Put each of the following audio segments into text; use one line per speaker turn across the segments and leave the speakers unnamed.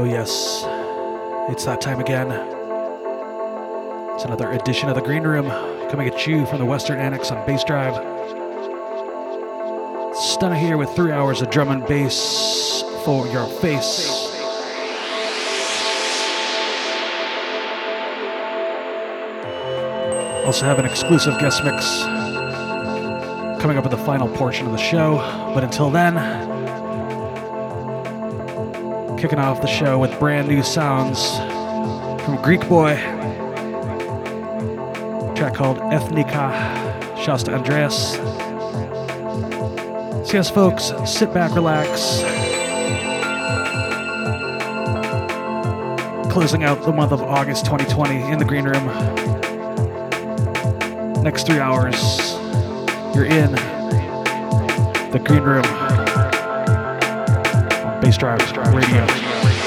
Oh, yes, it's that time again. It's another edition of the Green Room coming at you from the Western Annex on Bassdrive. Stunna here with three hours of drum and bass for your face. Also have an exclusive guest mix coming up in the final portion of the show. But until then, kicking off the show with brand new sounds from Greekboy. Track called Ethnica. Shouts to Andreas. So yes, folks, sit back, relax. Closing out the month of August 2020 in the green room. Next three hours, you're in the green room Bassdrive Radio.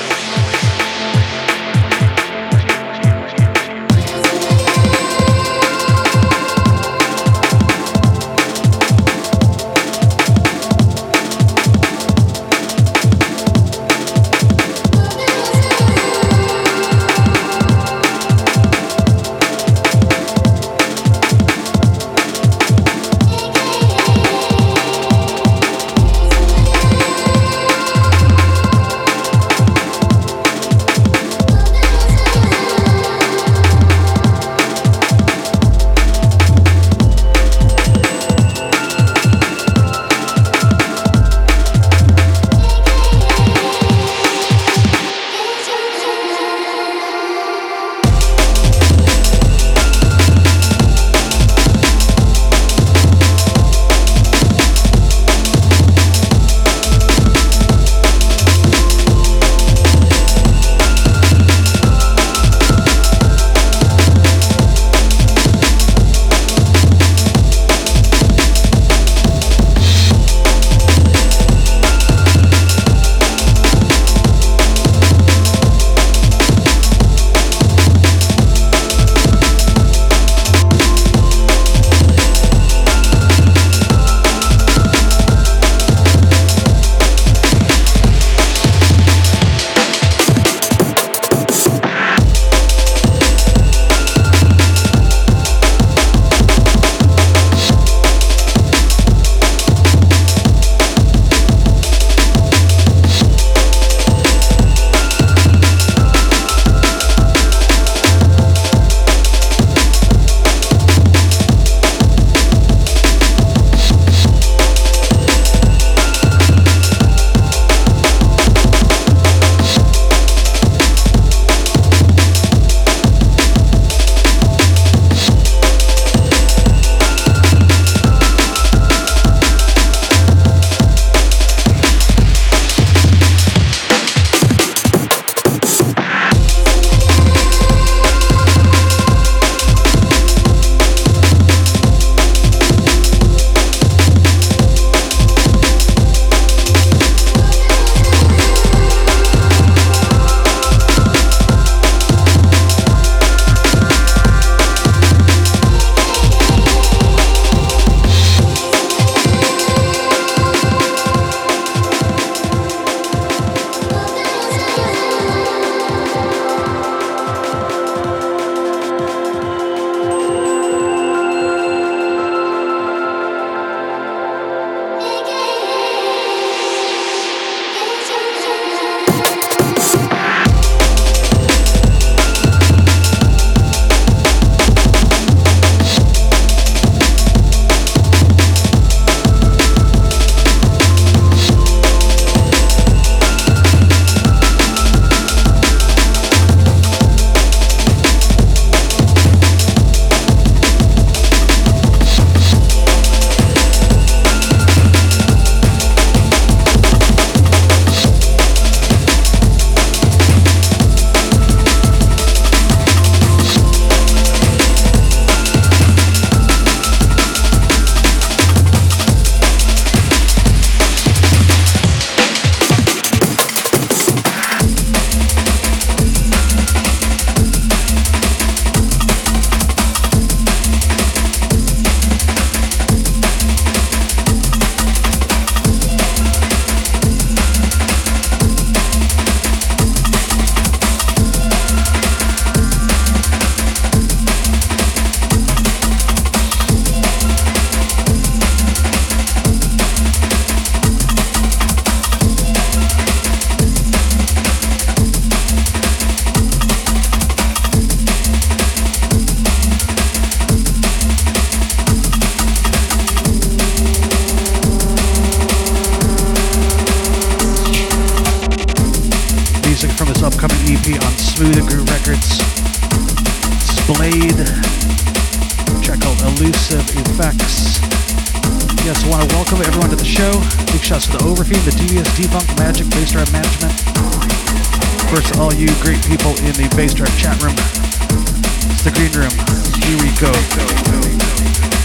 Defunk, Magic, Bassdrive Management. Of course, all you great people in the Bassdrive chat room. It's the Green Room. Here we go. go, go, go.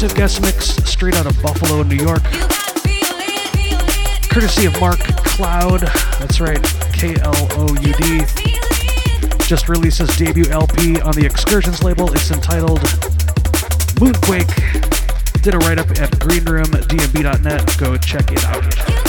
Exclusive guest mix straight out of Buffalo, New York. Courtesy of Mark Kloud. That's right, K L O U D. Just released his debut LP on the Excursions label. It's entitled Moonquake. Did a write up at greenroomdnb.net. Go check it out.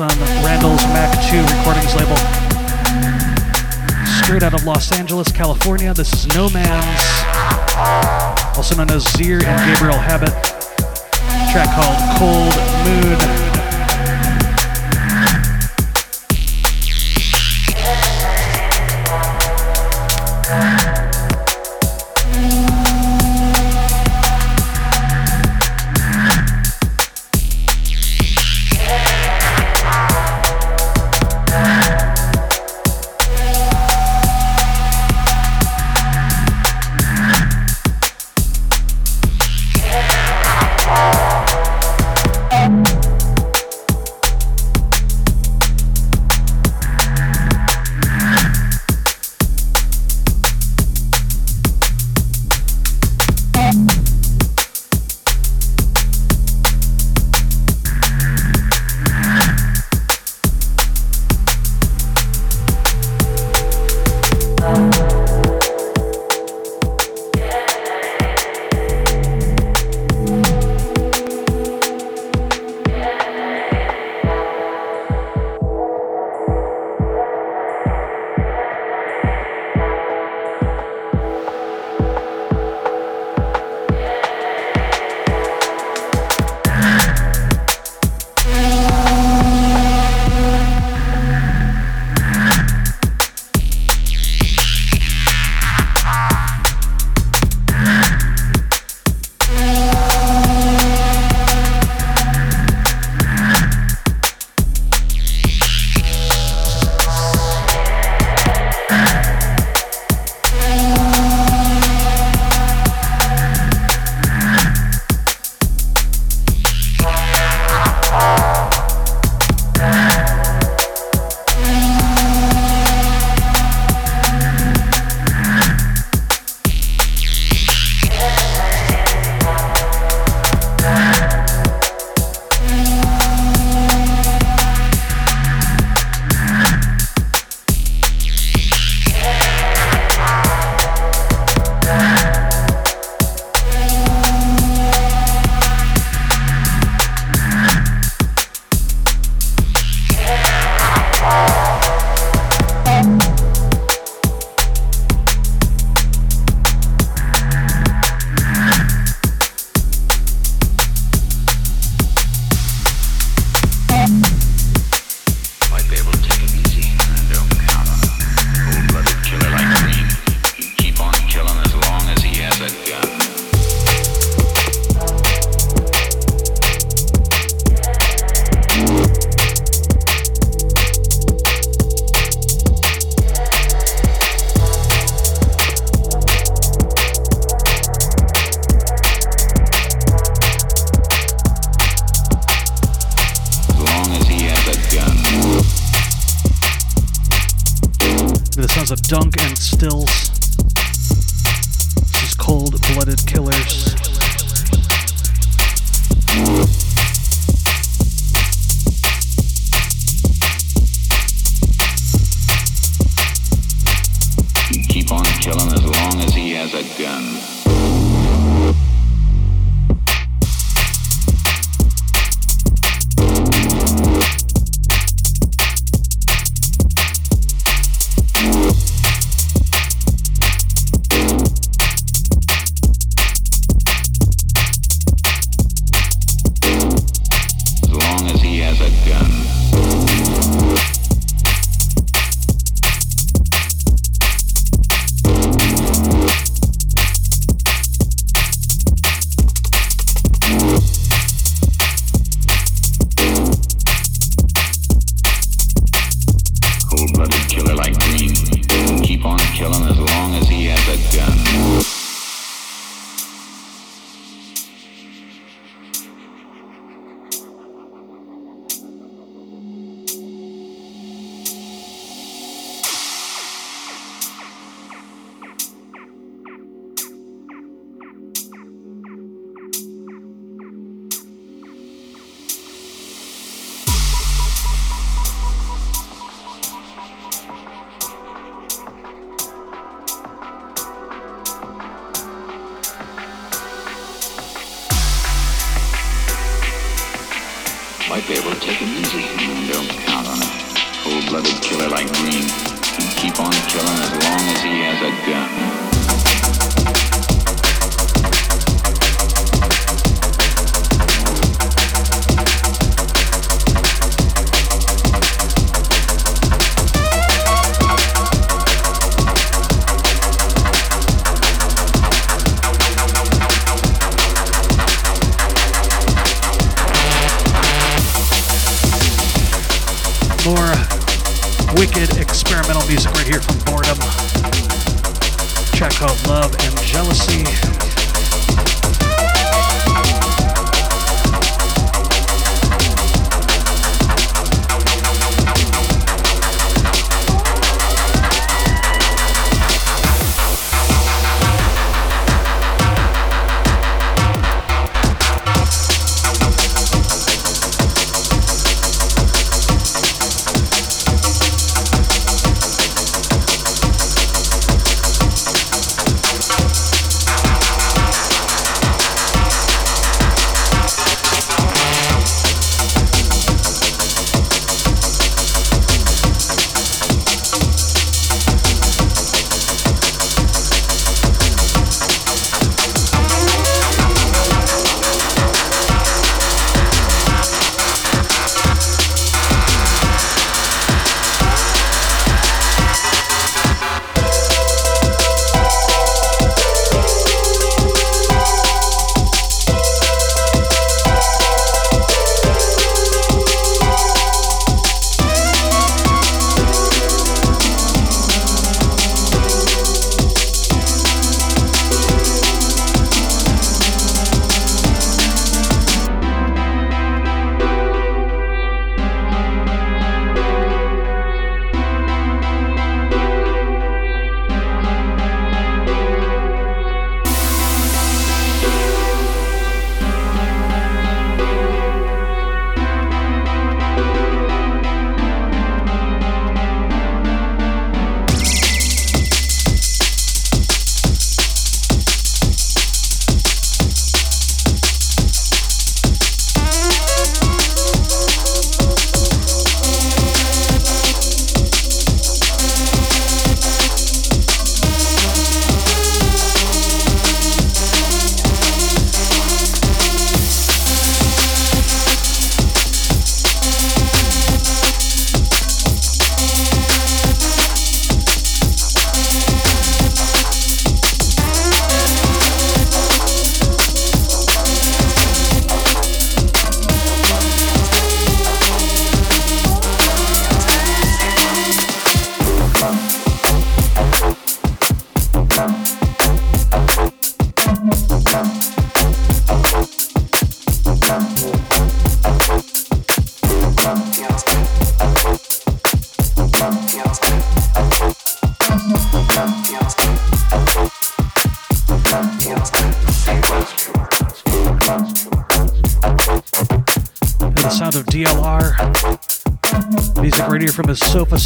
On Randall's Mac 2 Recordings label. Straight out of Los Angeles, California, this is Knowmans, also known as Zere and Gabriel Habit,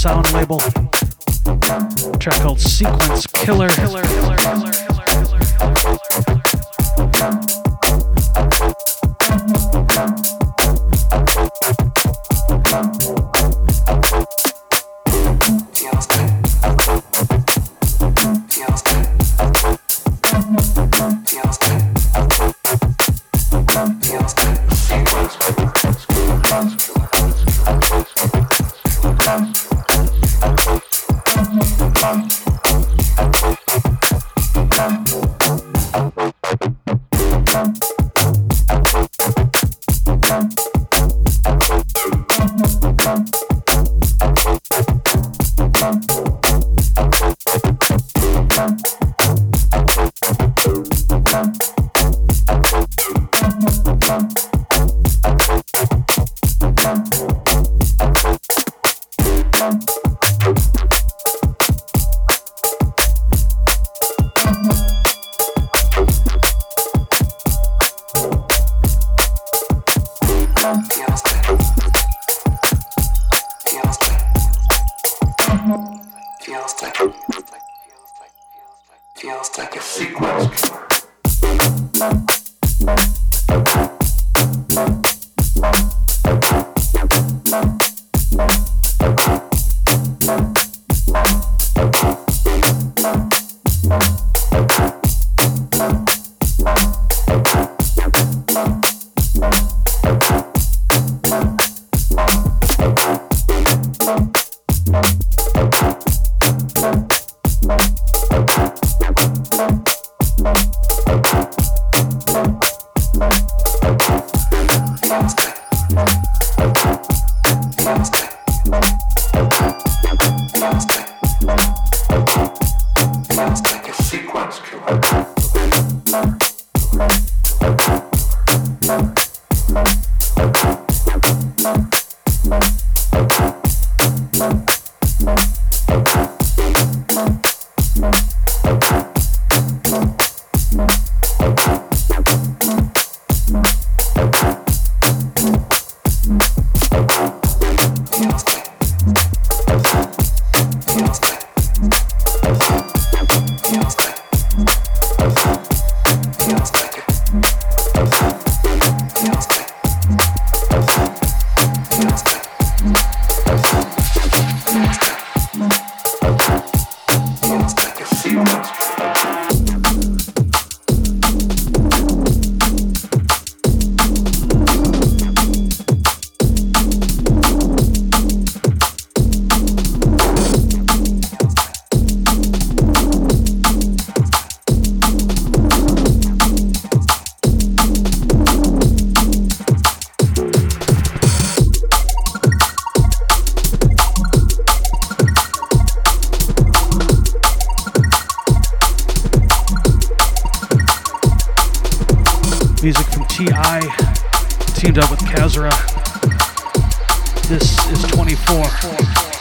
Sound label. Track called Sequence This is 24.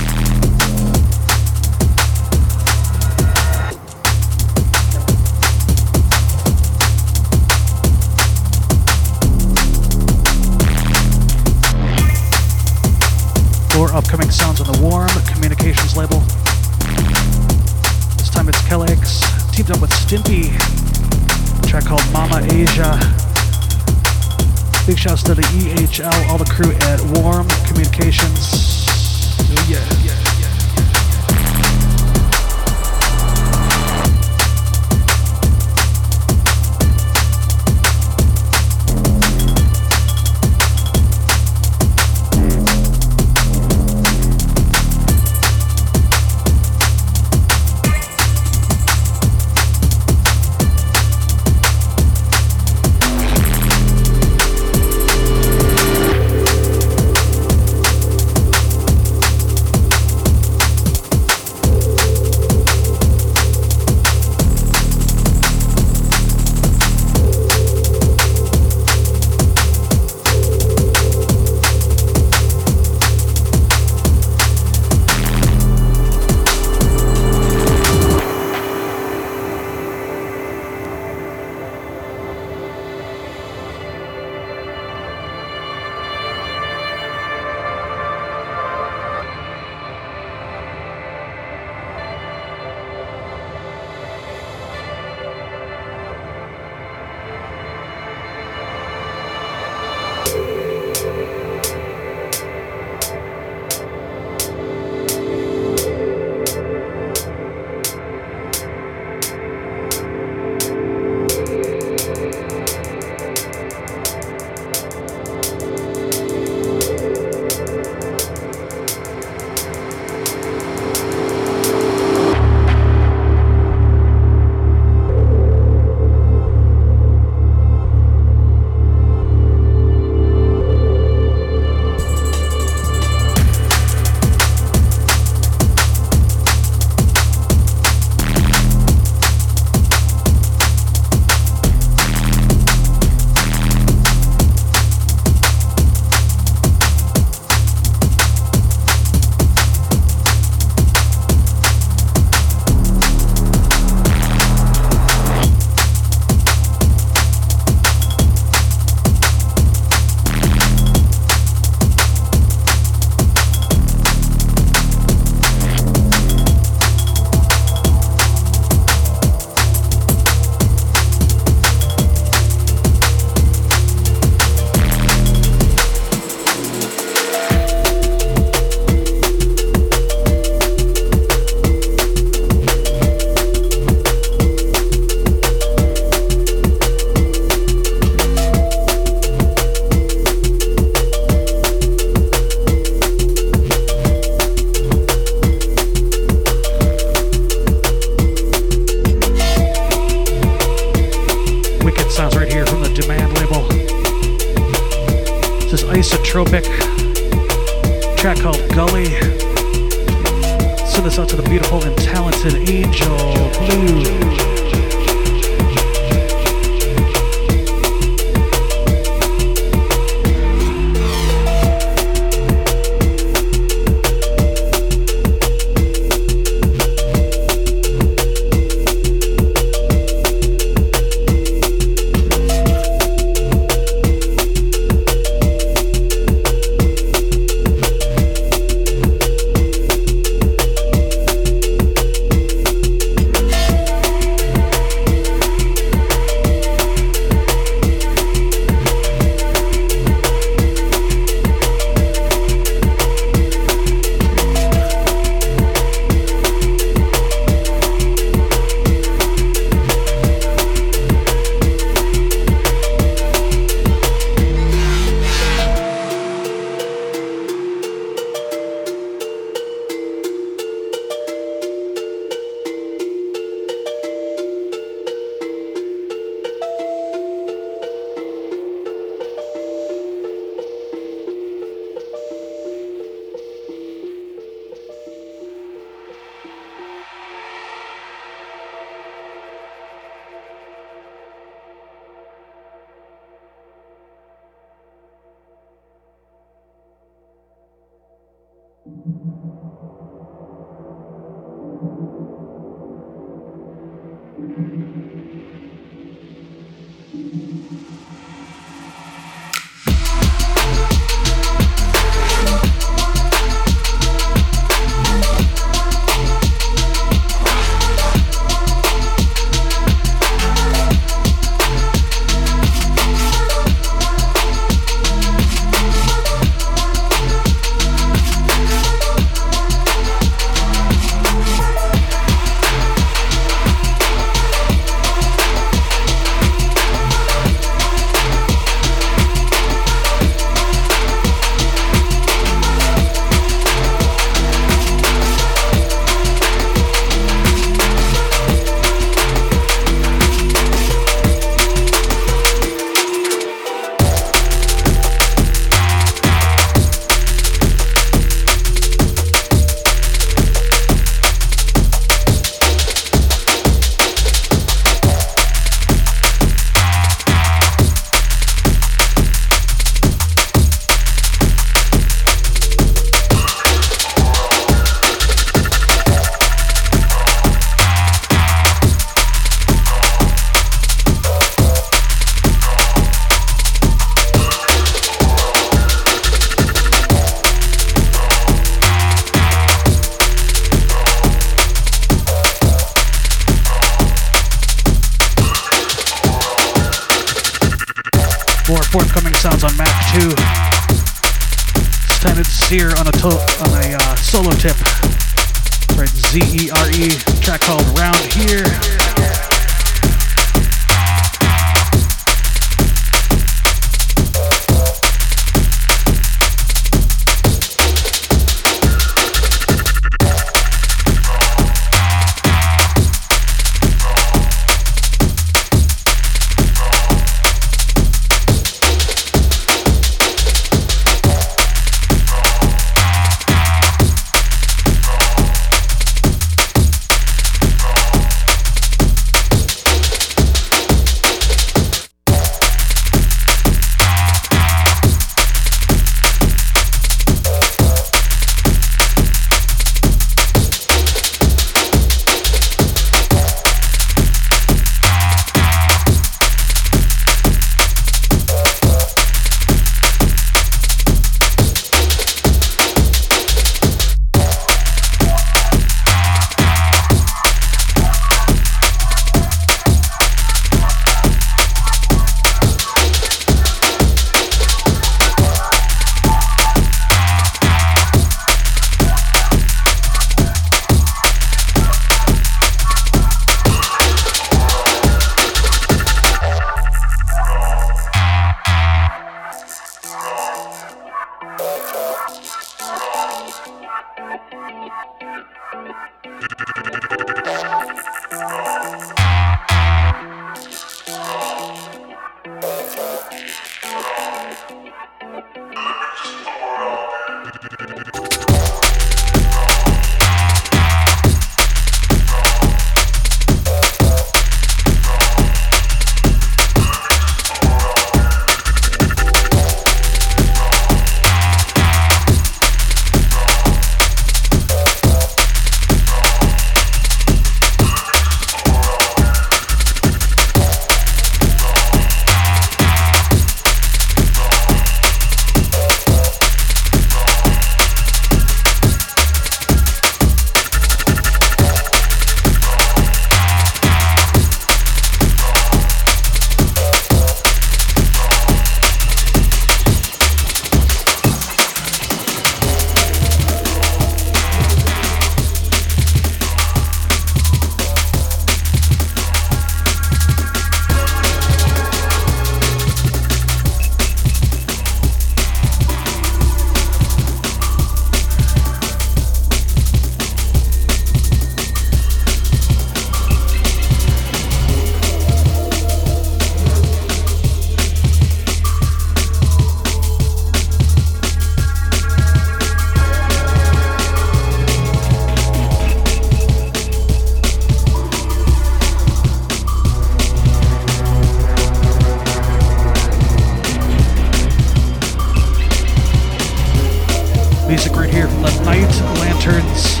music right here from the Night of Lanterns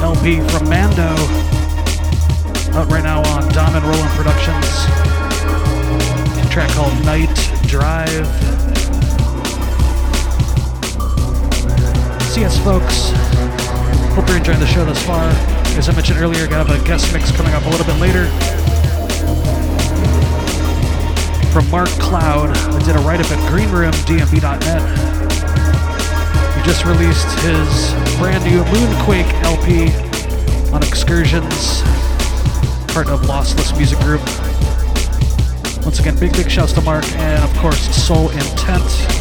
LP from Mando. Out right now on Dom and Roland Productions. A
track called Night Drive. See us, folks. Hope you're enjoying the show thus far. As I mentioned earlier, got a guest mix coming up a little bit later from Mark Kloud. I did a write-up at greenroomdmb.net
just released his brand new Moonquake LP
on Excursions, part of Lossless
Music Group. Once again, big, big shouts to Mark and, of course, Soul Intent.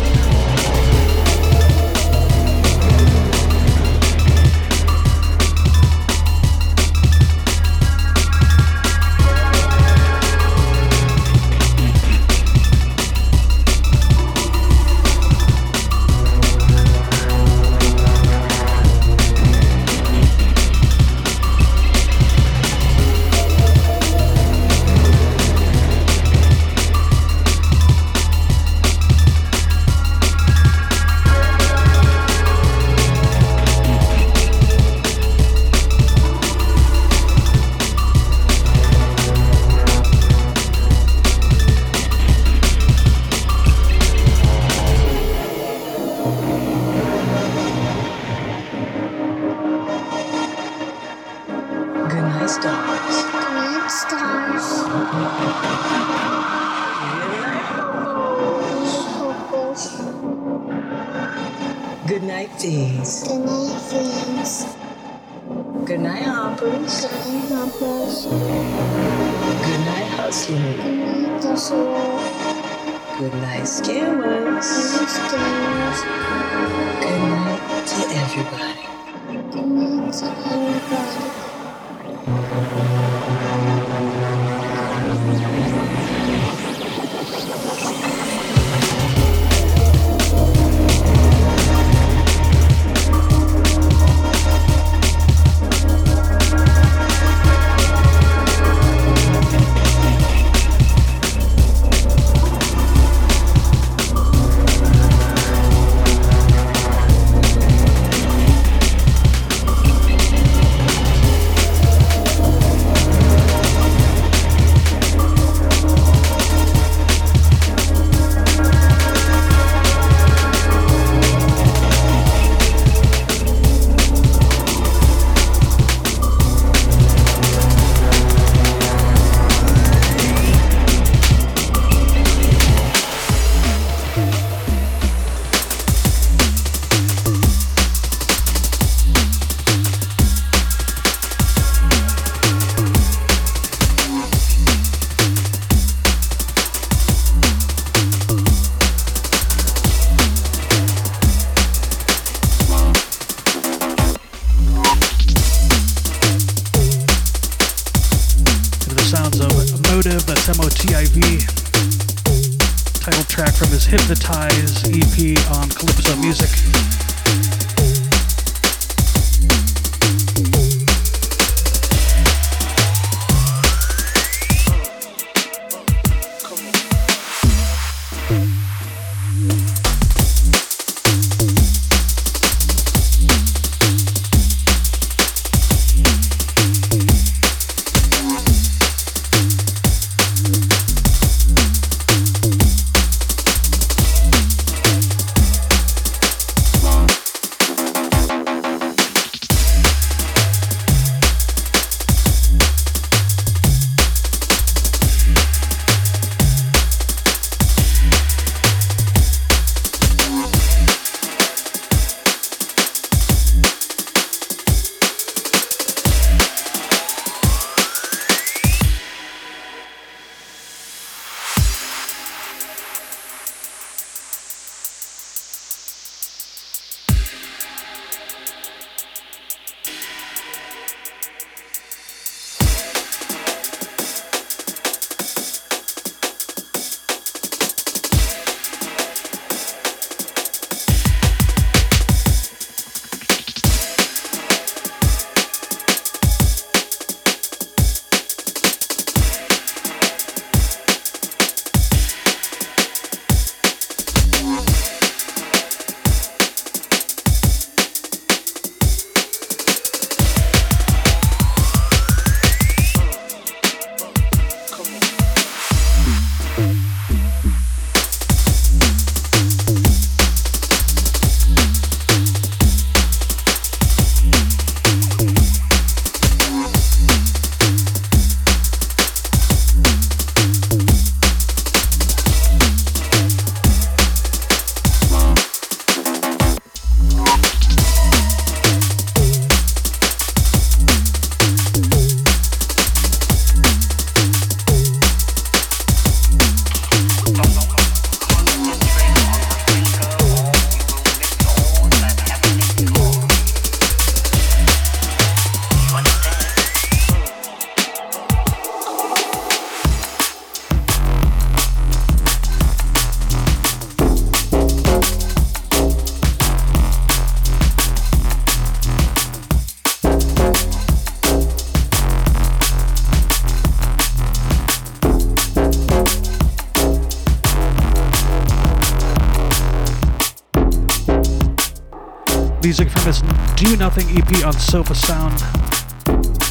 Nothing EP on Sofa
Sound.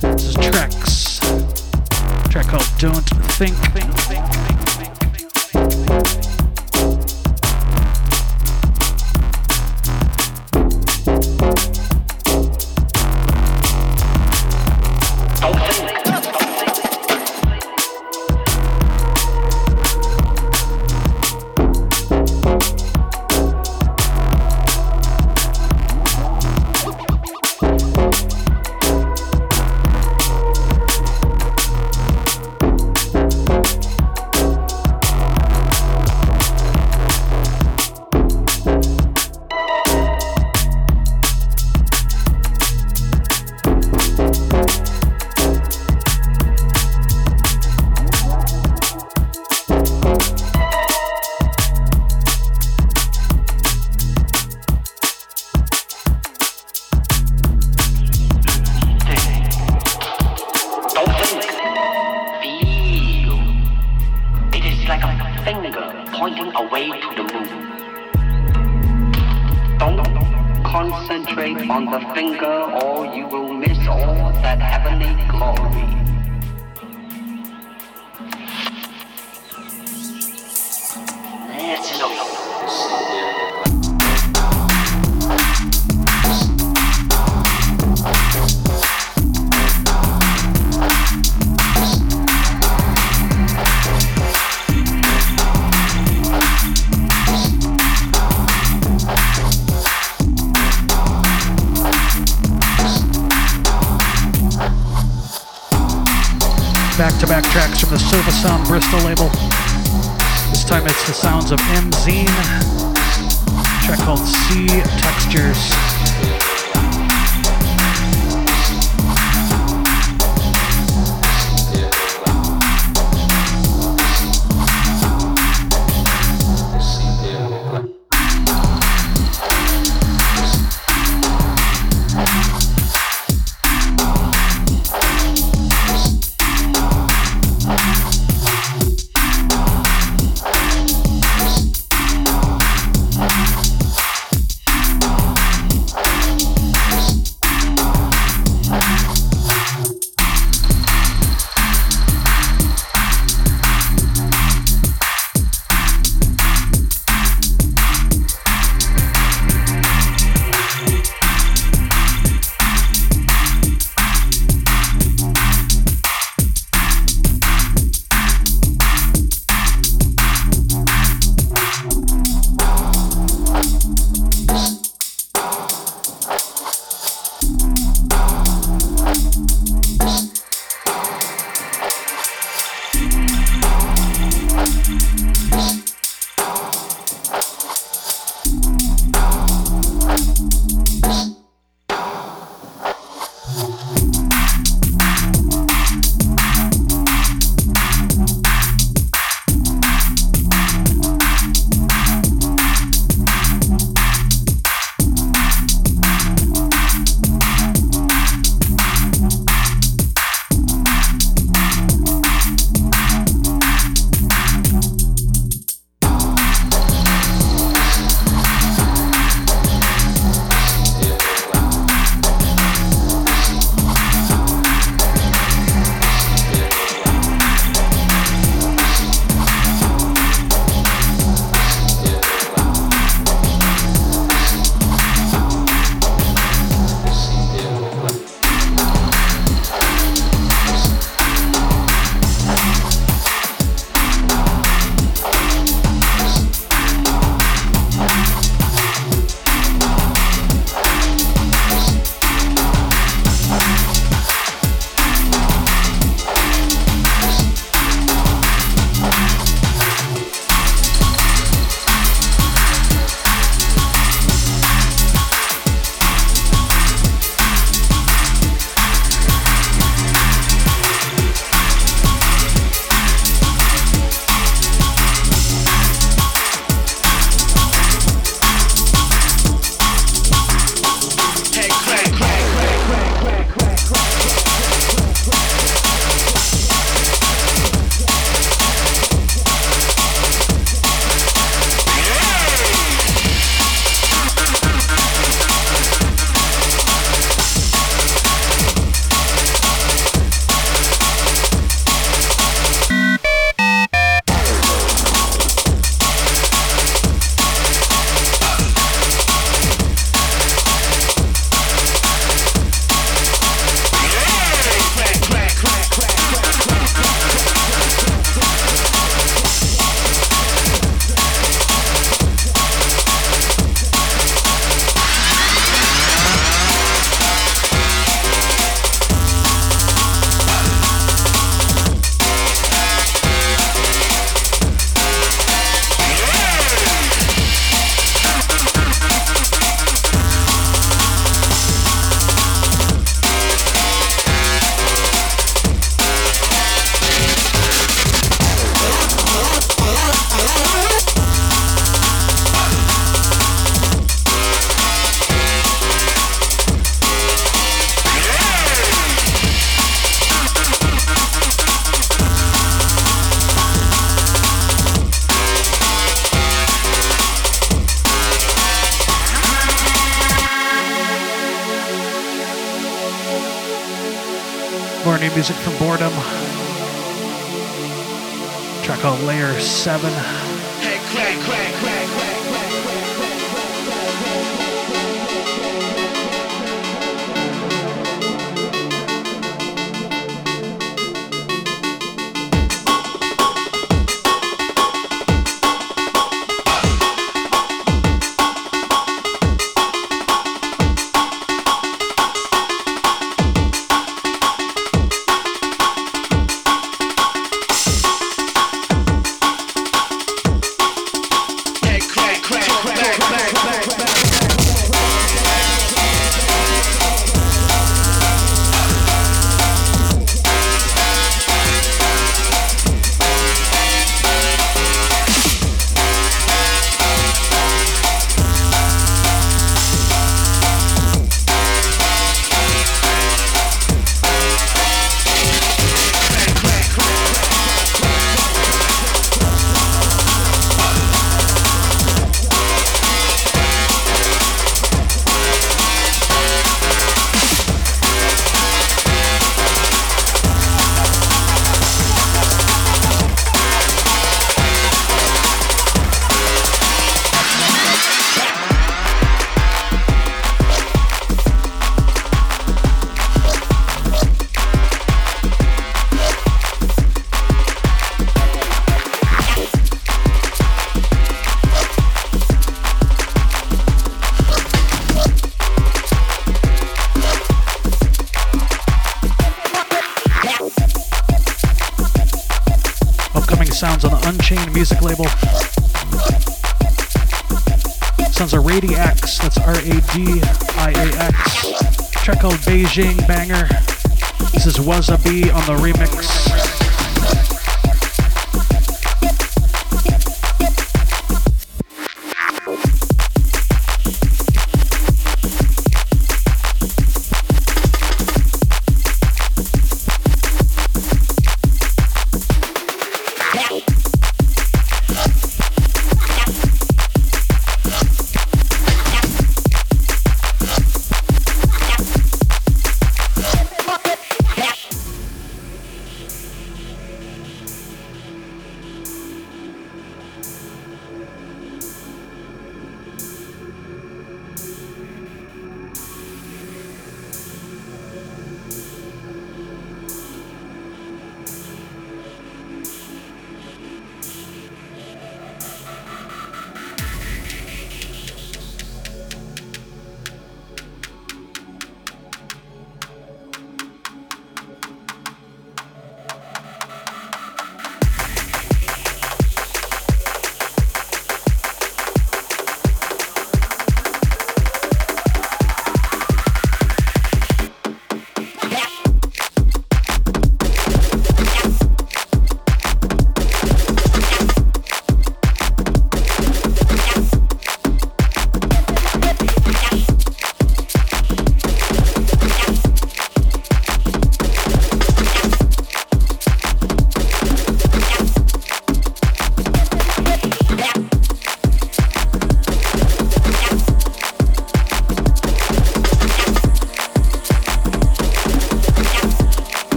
This is Trex. Track called Don't Think. Banger. This is Wasabi on the remix.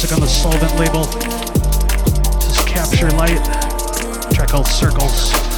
music on the Solvent label. This is Capturelight, track called Circles.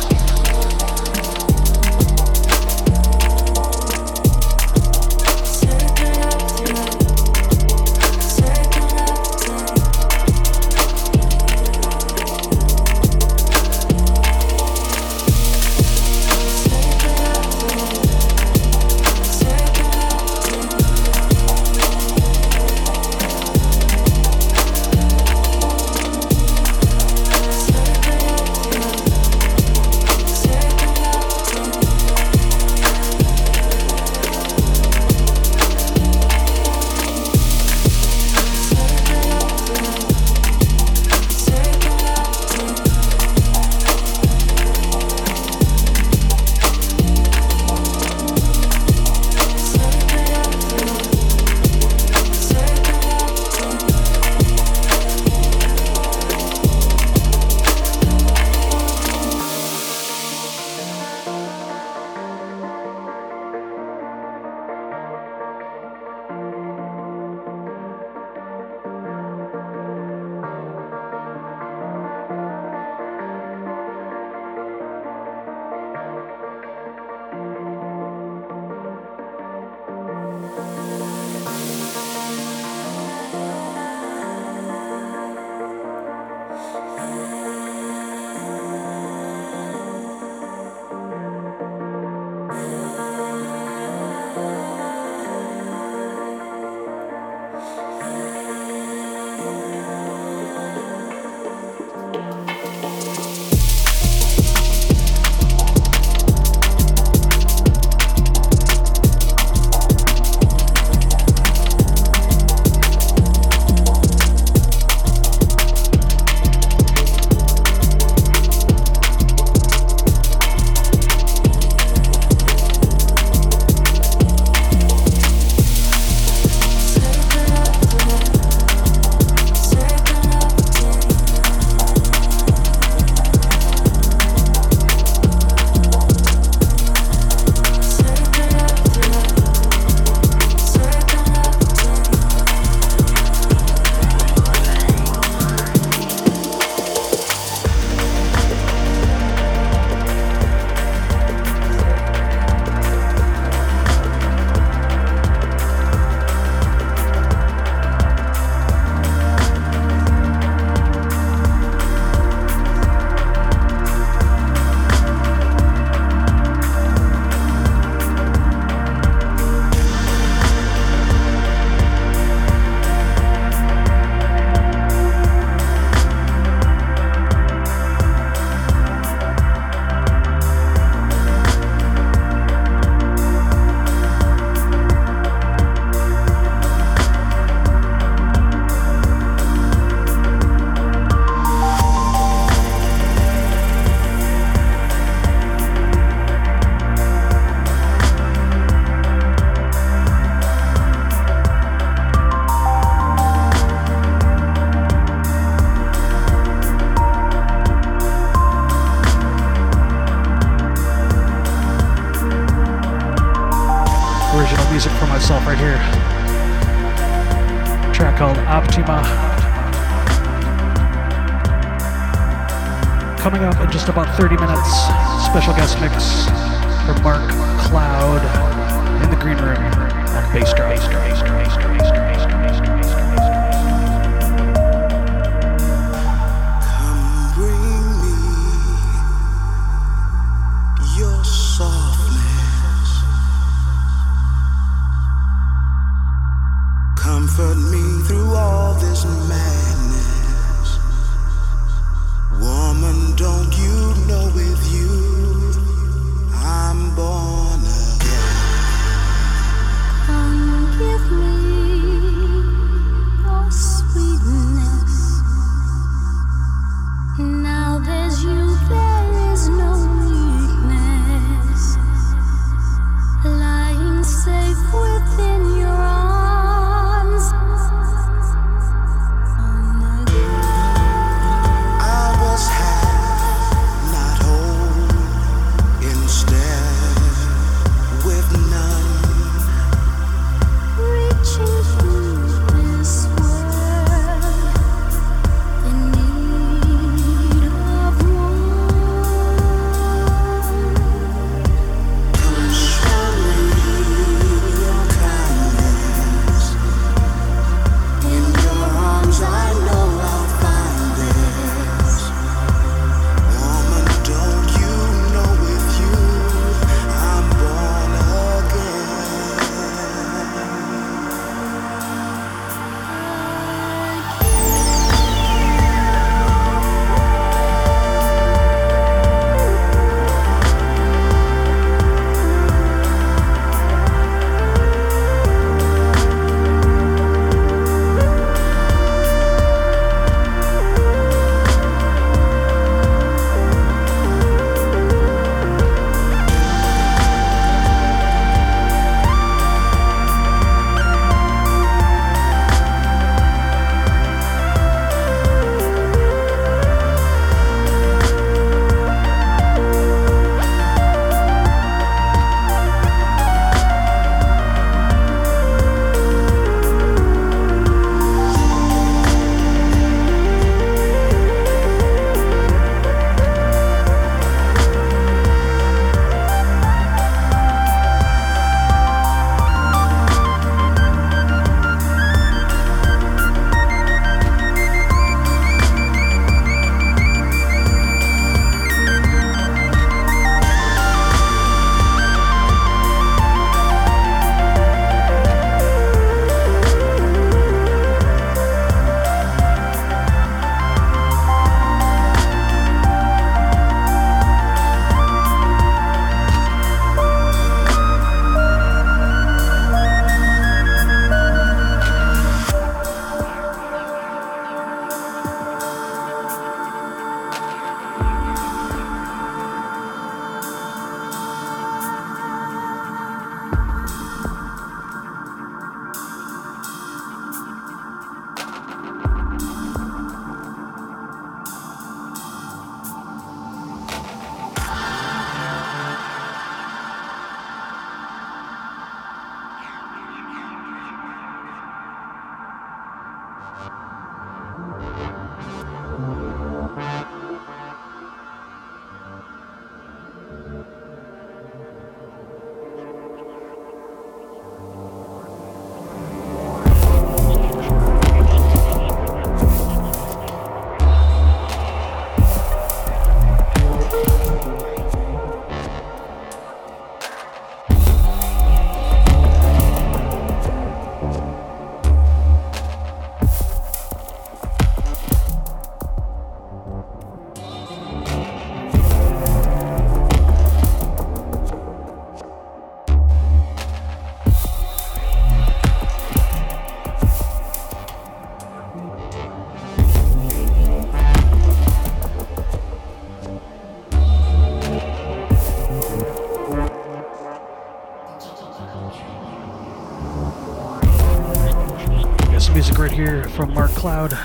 Kloud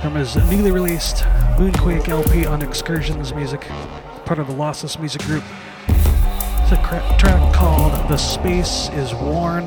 from his newly released Moonquake LP on Excursions Music, part of the Lossless Music Group.
It's a track called The Space is Worn.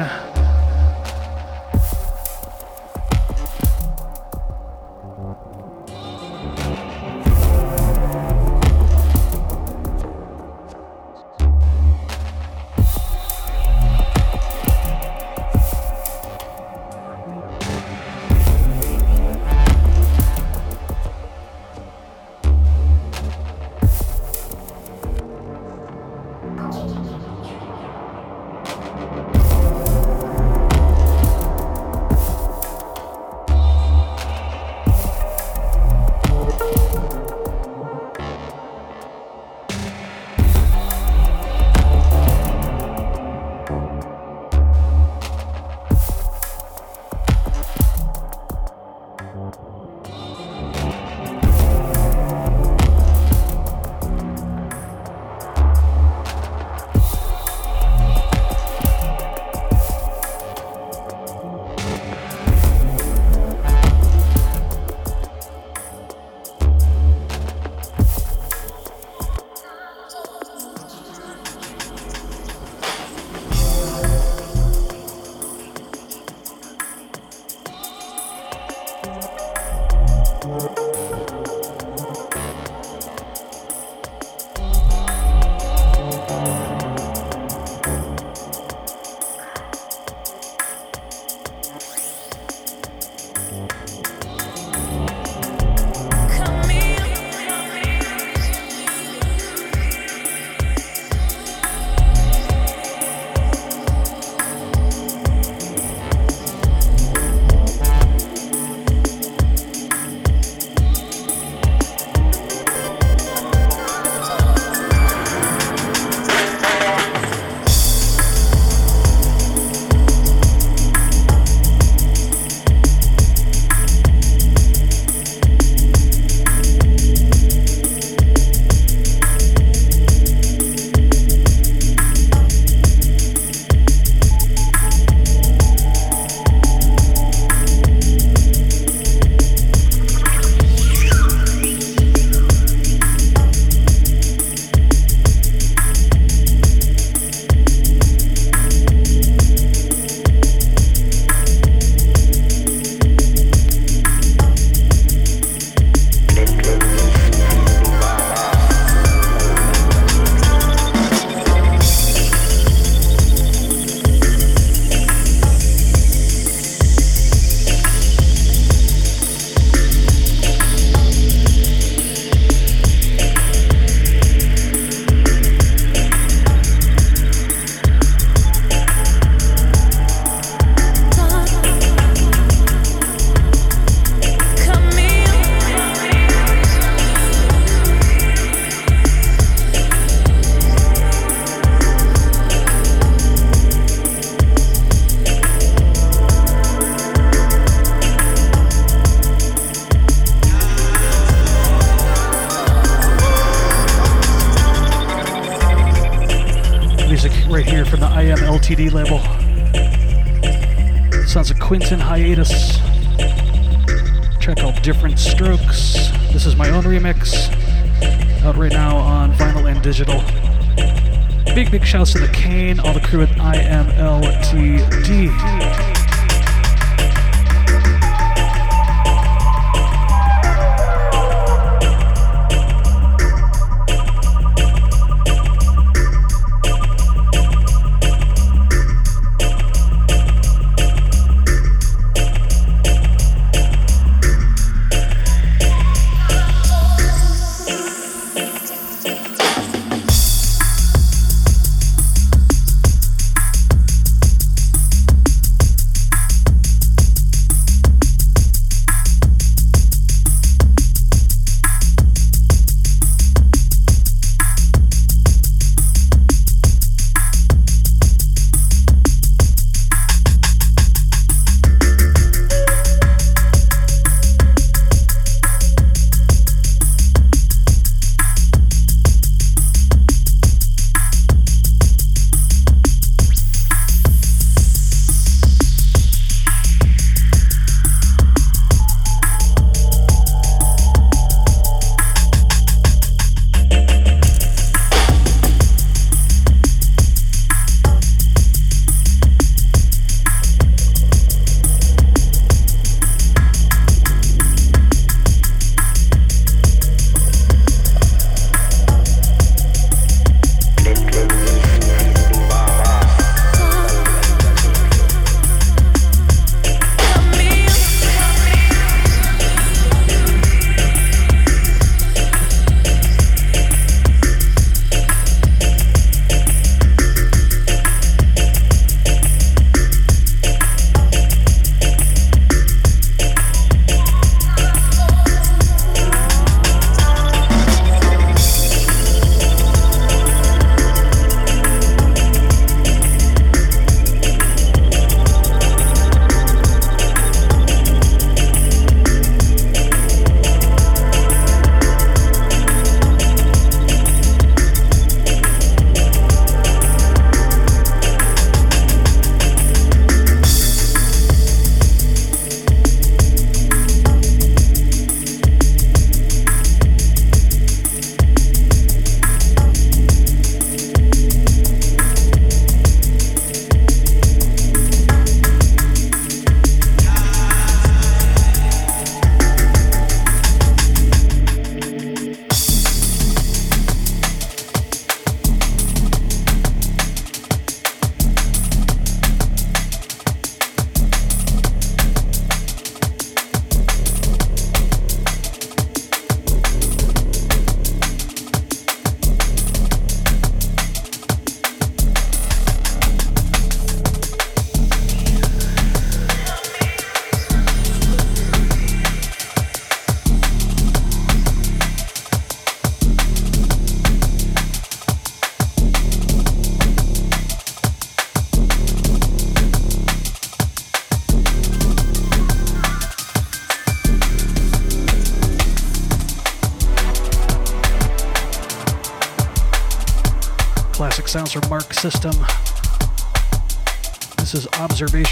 Quentin Hiatus. Track called Different Strokes. This is my own remix. Out right now on vinyl and digital. Big, big shouts to the Kane, all the crew at IMLTD. Sounds from Mark System. This is Observation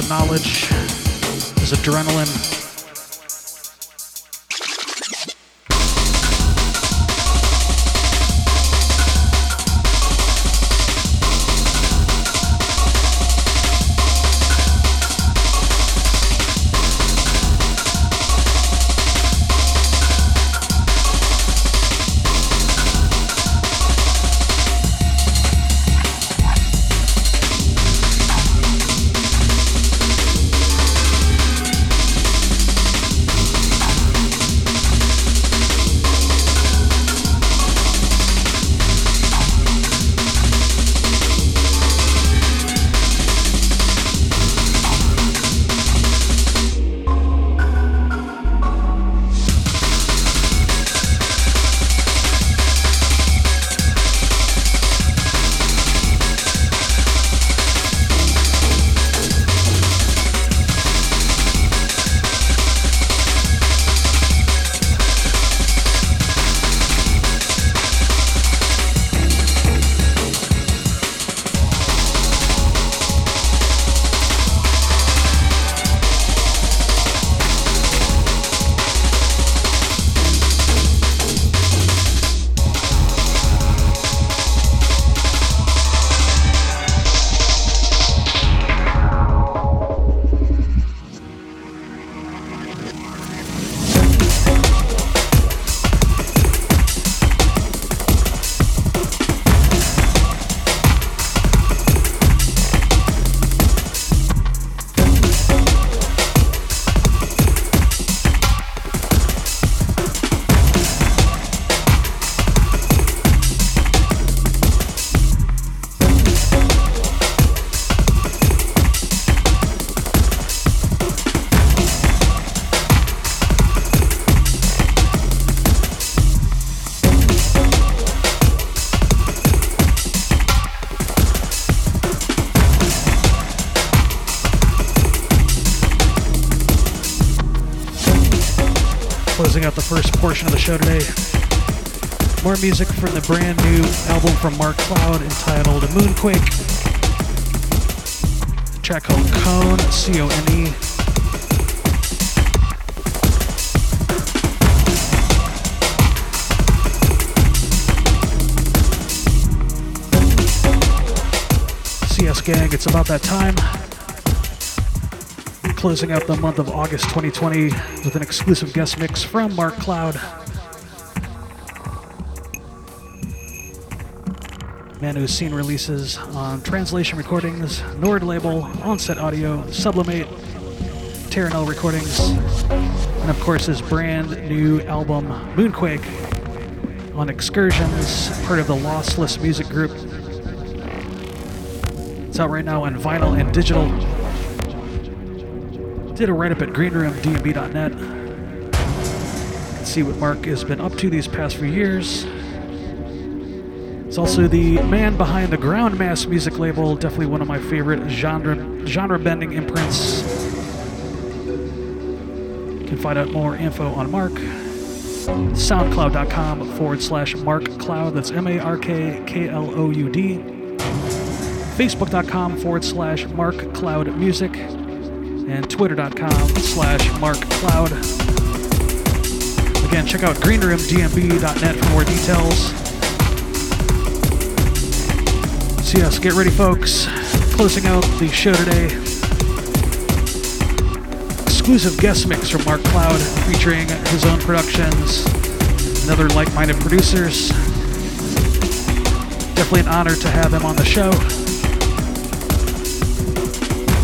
of knowledge is adrenaline today. More music from the brand new album from Mark Kloud entitled Moonquake. Track called Cone, C O N E. CS Gang, it's about that time closing out the month of August 2020 with an exclusive guest mix from Mark Kloud. Man who's seen releases on Translation Recordings, Nord Label, Onset Audio, Sublimate, Terranel Recordings, and of course his brand new album Moonquake on Excursions, part of the Lossless Music Group. It's out right now on vinyl and digital. Did a write up at greenroomdnb.net. See what Mark has been up to these past few years. It's also the man behind the Groundmass music label, definitely one of my favorite genre genre bending imprints. You can find out more info on Mark. SoundCloud.com forward slash Mark Kloud. That's M A R K K L O U D. Facebook.com forward slash Mark Kloud Music and twitter.com slash Mark Kloud. Again, check out greenroomdnb.net for more details. So yes, get ready folks. Closing out the show today. Exclusive guest mix from Mark Kloud featuring his own productions and other like-minded producers. Definitely an honor to have him on the show.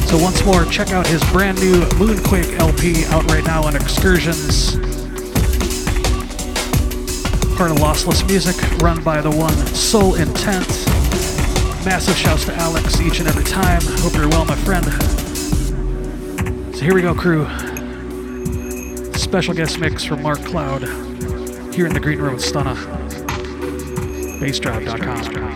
So once more, check out his brand new Moonquake LP out right now on Excursions. Part of Lossless Music, run by the one Soul Intent. Massive shouts to Alex each and every time. Hope you're well, my friend. So here we go, crew. Special guest mix from Mark Kloud here in the Green Room with Stunna. Bassdrive.com.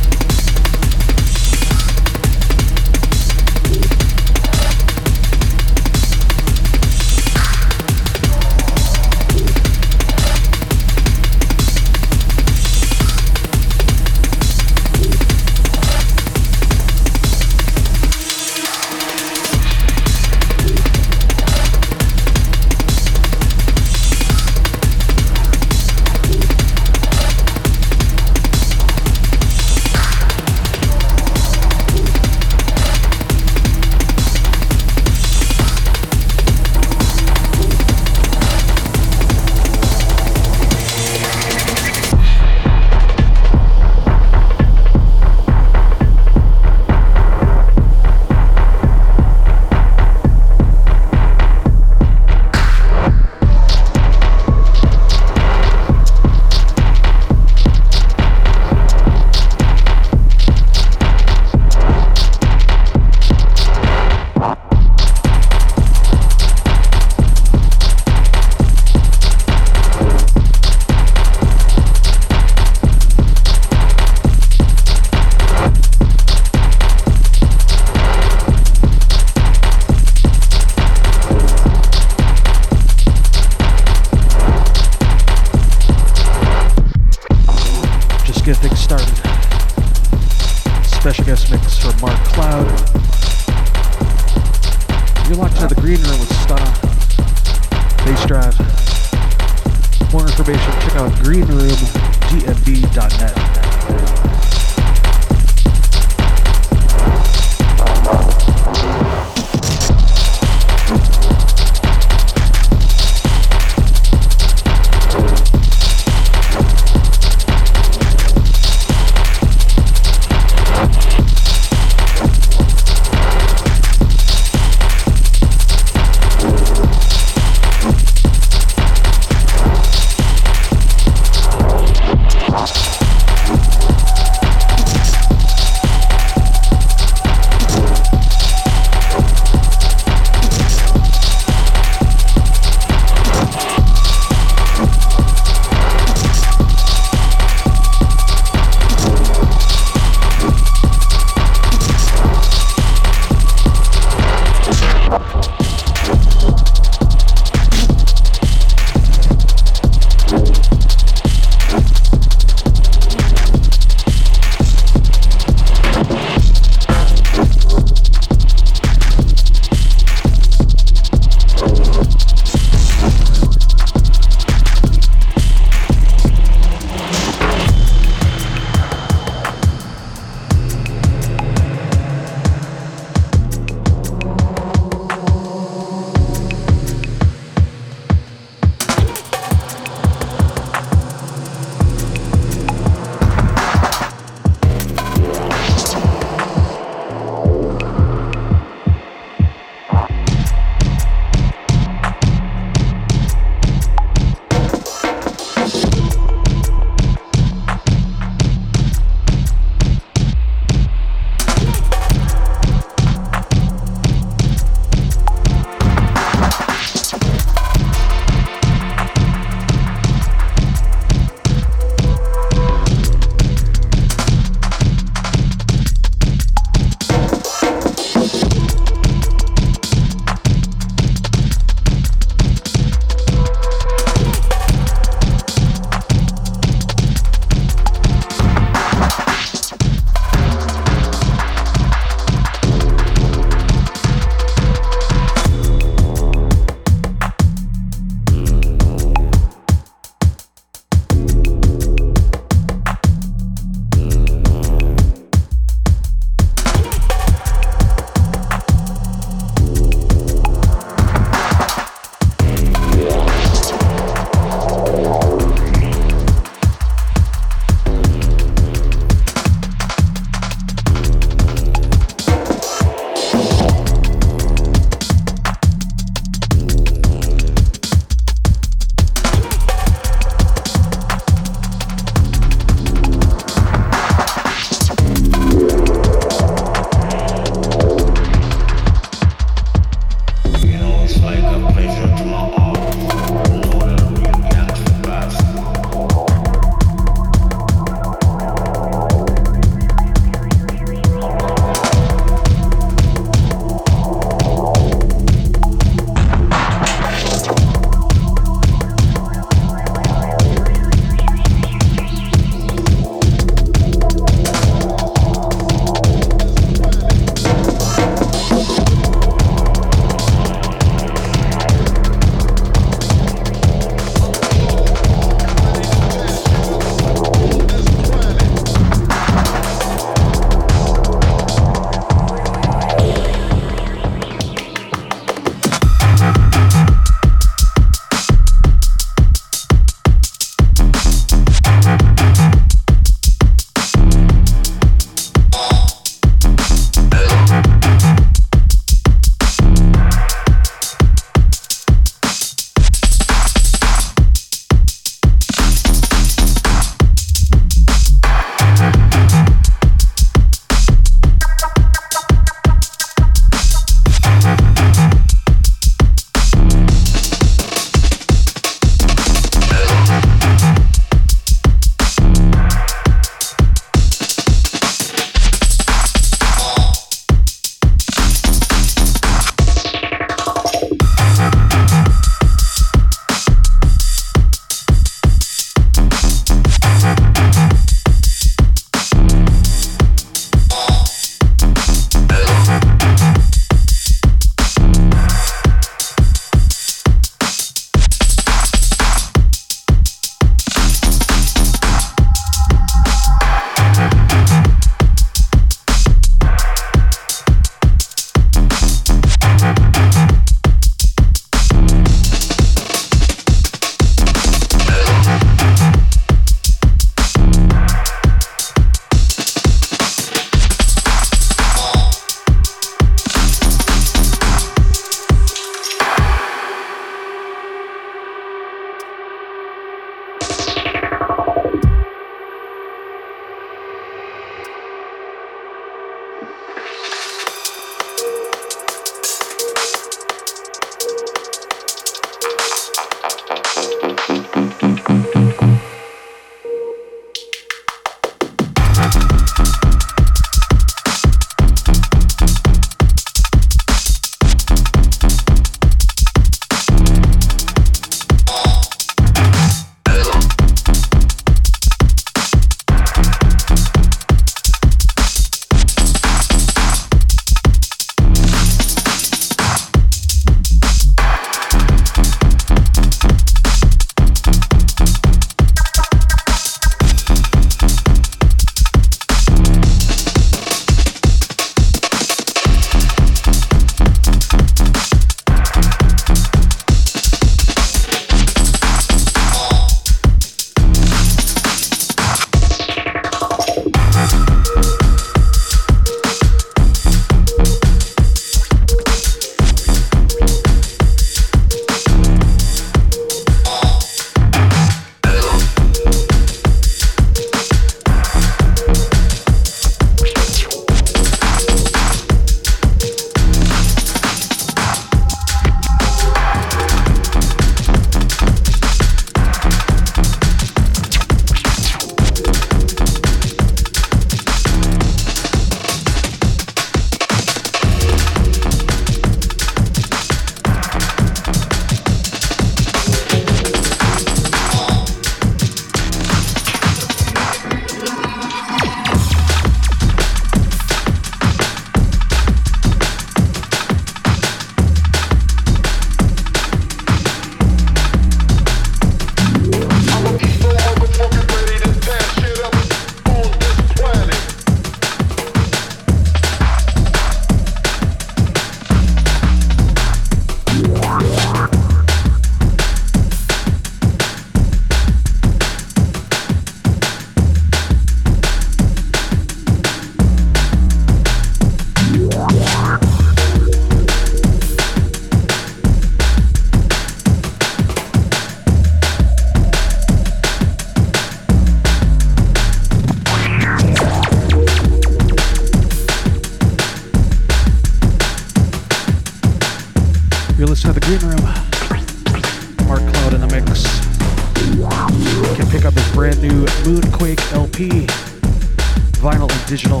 Vinyl and digital.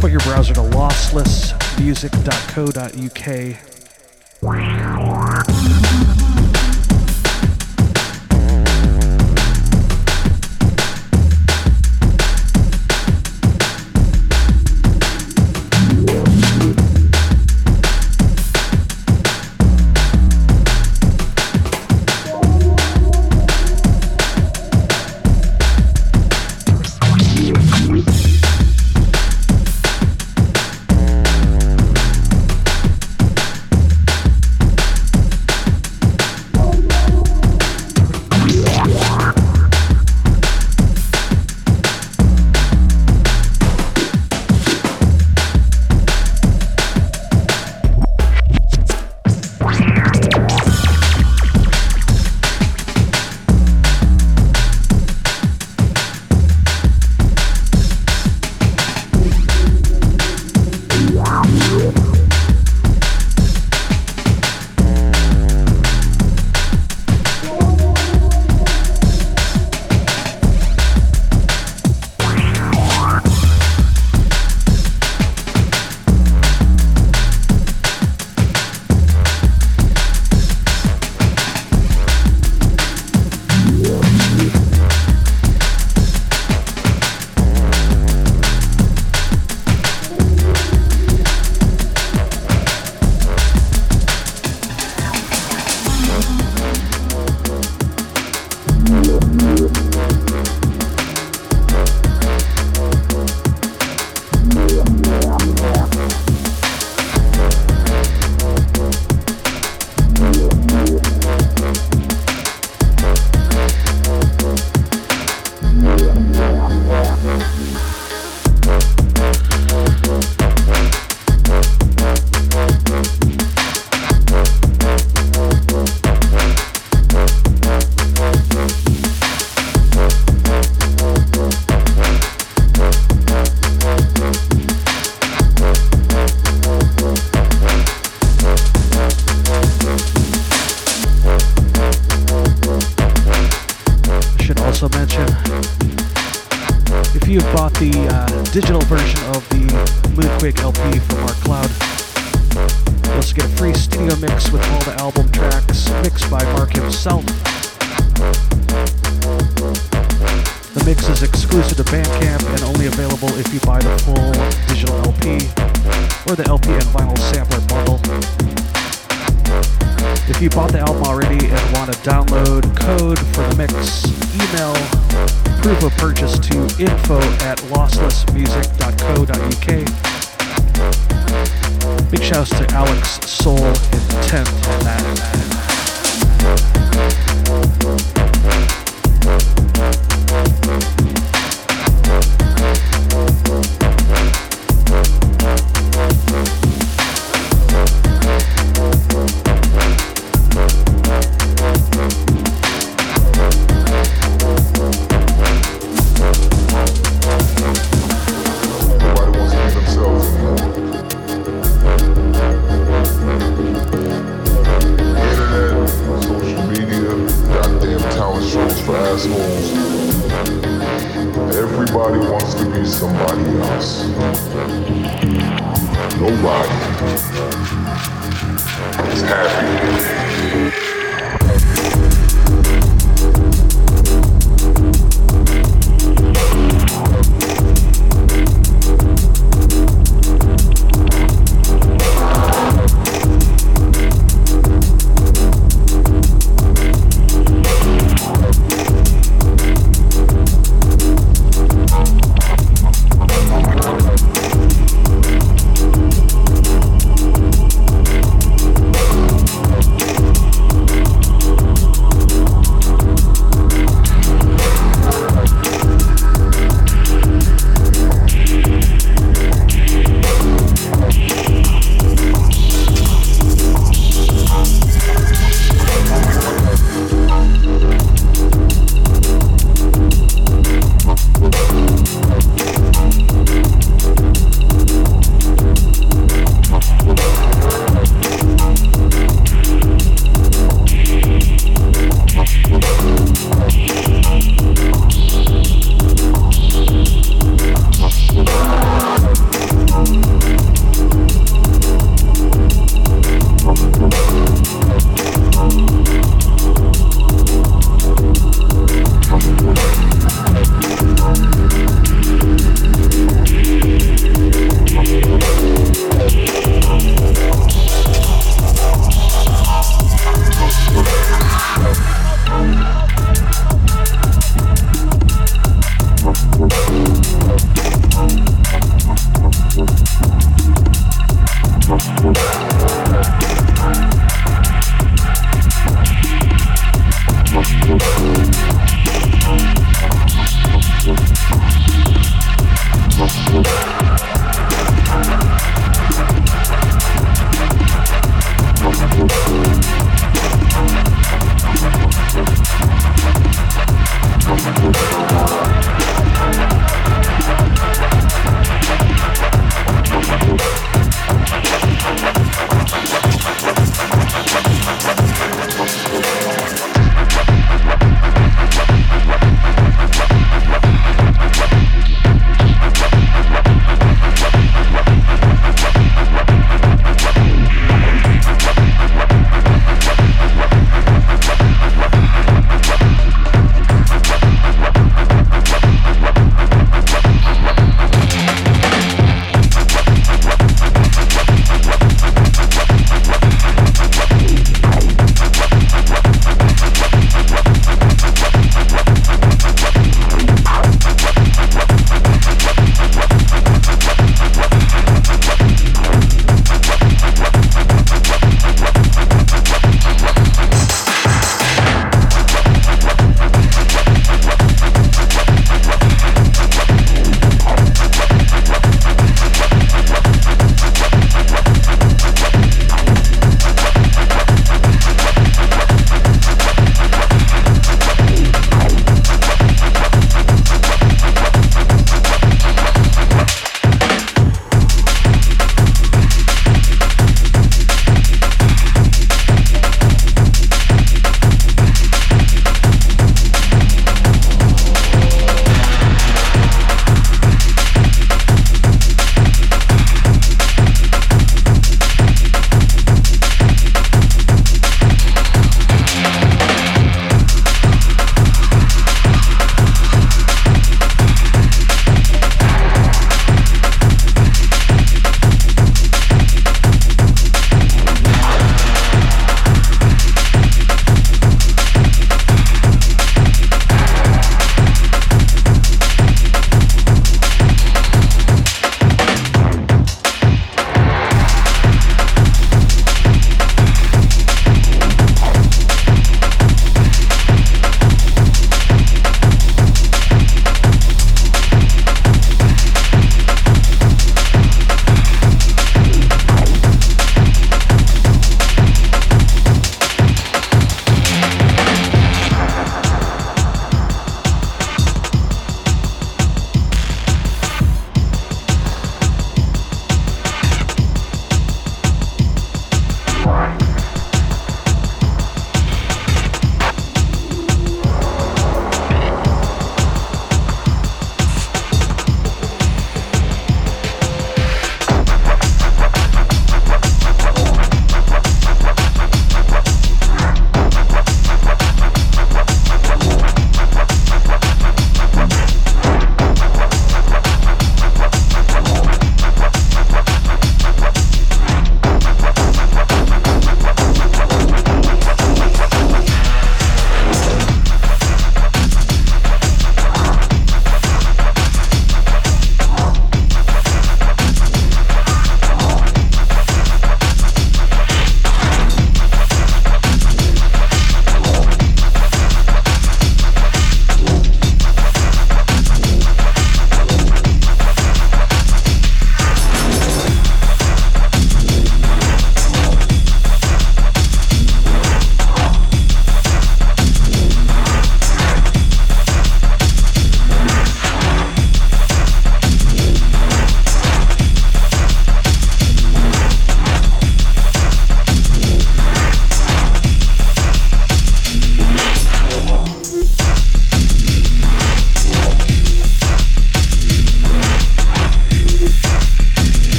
Put your browser to losslessmusic.co.uk.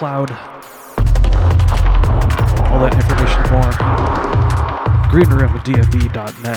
slash Mark Kloud. All that information more. greenroomdmv.net.